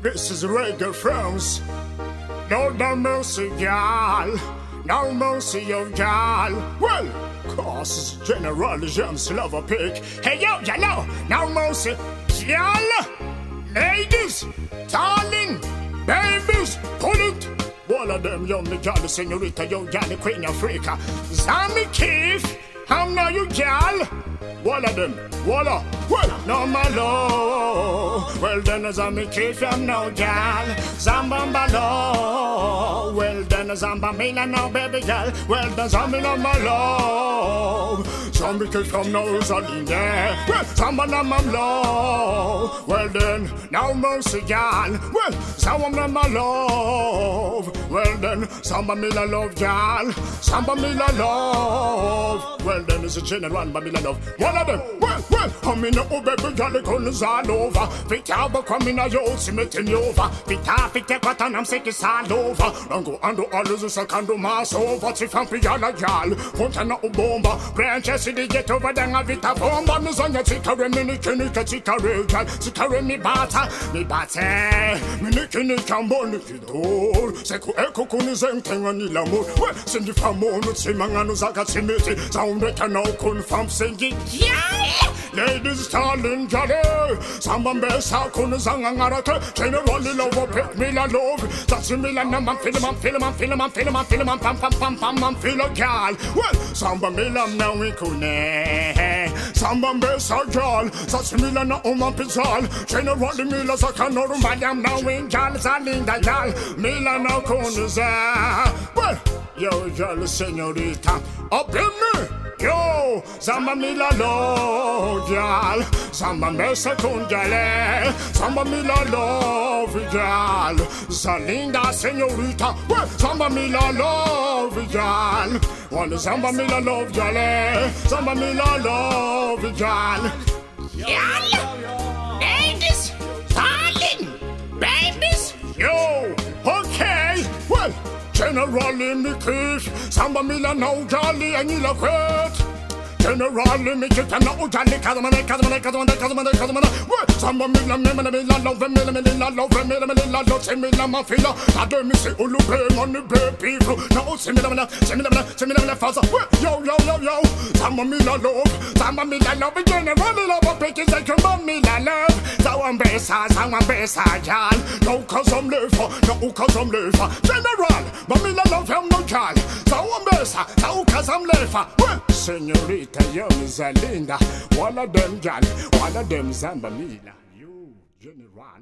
This is reggae friends. Lord have mercy, y'all. No mercy, yo, y'all. Well, cause General Jhams Lavapeky. Hey, yo, y'all, no mercy, y'all. Ladies, darling, babies, pull it. All of them, yo, me y'all, senorita, yo, y'all, Queen of Africa. Zami Keith, how know you, y'all? All of them, voila, well, no my love. Well then as I'm a kid from no gal, Zambamba love. Well then as I'm a mina no baby girl. Well then I'm in my love. Zombie kid from no Rosaline, well, someone on my love. Well then, no mercy gal. Well, someone on my love. Well then, me la love gal. Me la love. Well then, it's a general but me la love. One of them, well, well, I'm in a oh, baby girl, the guns all over. Out, coming a yo, submitting over. Fit out, fit take what I'm sick is all over. Don't go under all the second mass over. Si fan piala gal, punta na ubomba. Branches in the get over then a vita bomba. Mi zanya tikare mi niki niki tikare gal. Tikare mi bata, mi bate. Mi niki niki ambo niki dor. Seku eko kuni zentenga ni l'amour. Ouais, c'est famono, tsimangano zaka tsimiti. Zaunde kana kun fam. Yeah! Ladies darling jolly Samba mbesa kuna zanga ngarake Generally love pick me la love That's me la nam I'm feeling I'm feeling I'm feeling I'm feeling I'm pam pam pam pam I'm feel a gal Well Samba me la na we kune Samba mbesa gal That's me la na uma pizal Generally me la sakano rumbanyam na we gal Zalinda gal Me la na kuna za Well Yo, yo, señorita, up in me. Yo, samba mi la lo, gal. Samba me secundale. Samba mi la lo, gal. Zalinda, señorita. Samba mi la lo, gal. Wanna samba mi la love, gal. Samba mi la love. Gal! Samba mi la no jolly and you la quit. Generally me kiss and no jolly. Kazamane, kazamane, kazamane, kazamane, kazamane. Well, samba mi la me me me la love me me me la love me me me la love se me la ma fila. I do me say ulu pay money pay people. No se me la me la se me la me la se me la me la faza. Well, yo yo yo yo. Samba mi la love. Samba mi la love. Generally love pick is like come me la love. Zawan besa, y'all. No cause I'm lefa, no cause I'm lefa. General, me la love him no y'all. Zawan besa, no cause I'm lefa. Señorita, yo is a linda. One of them y'all, one of them zamba mila. You, General.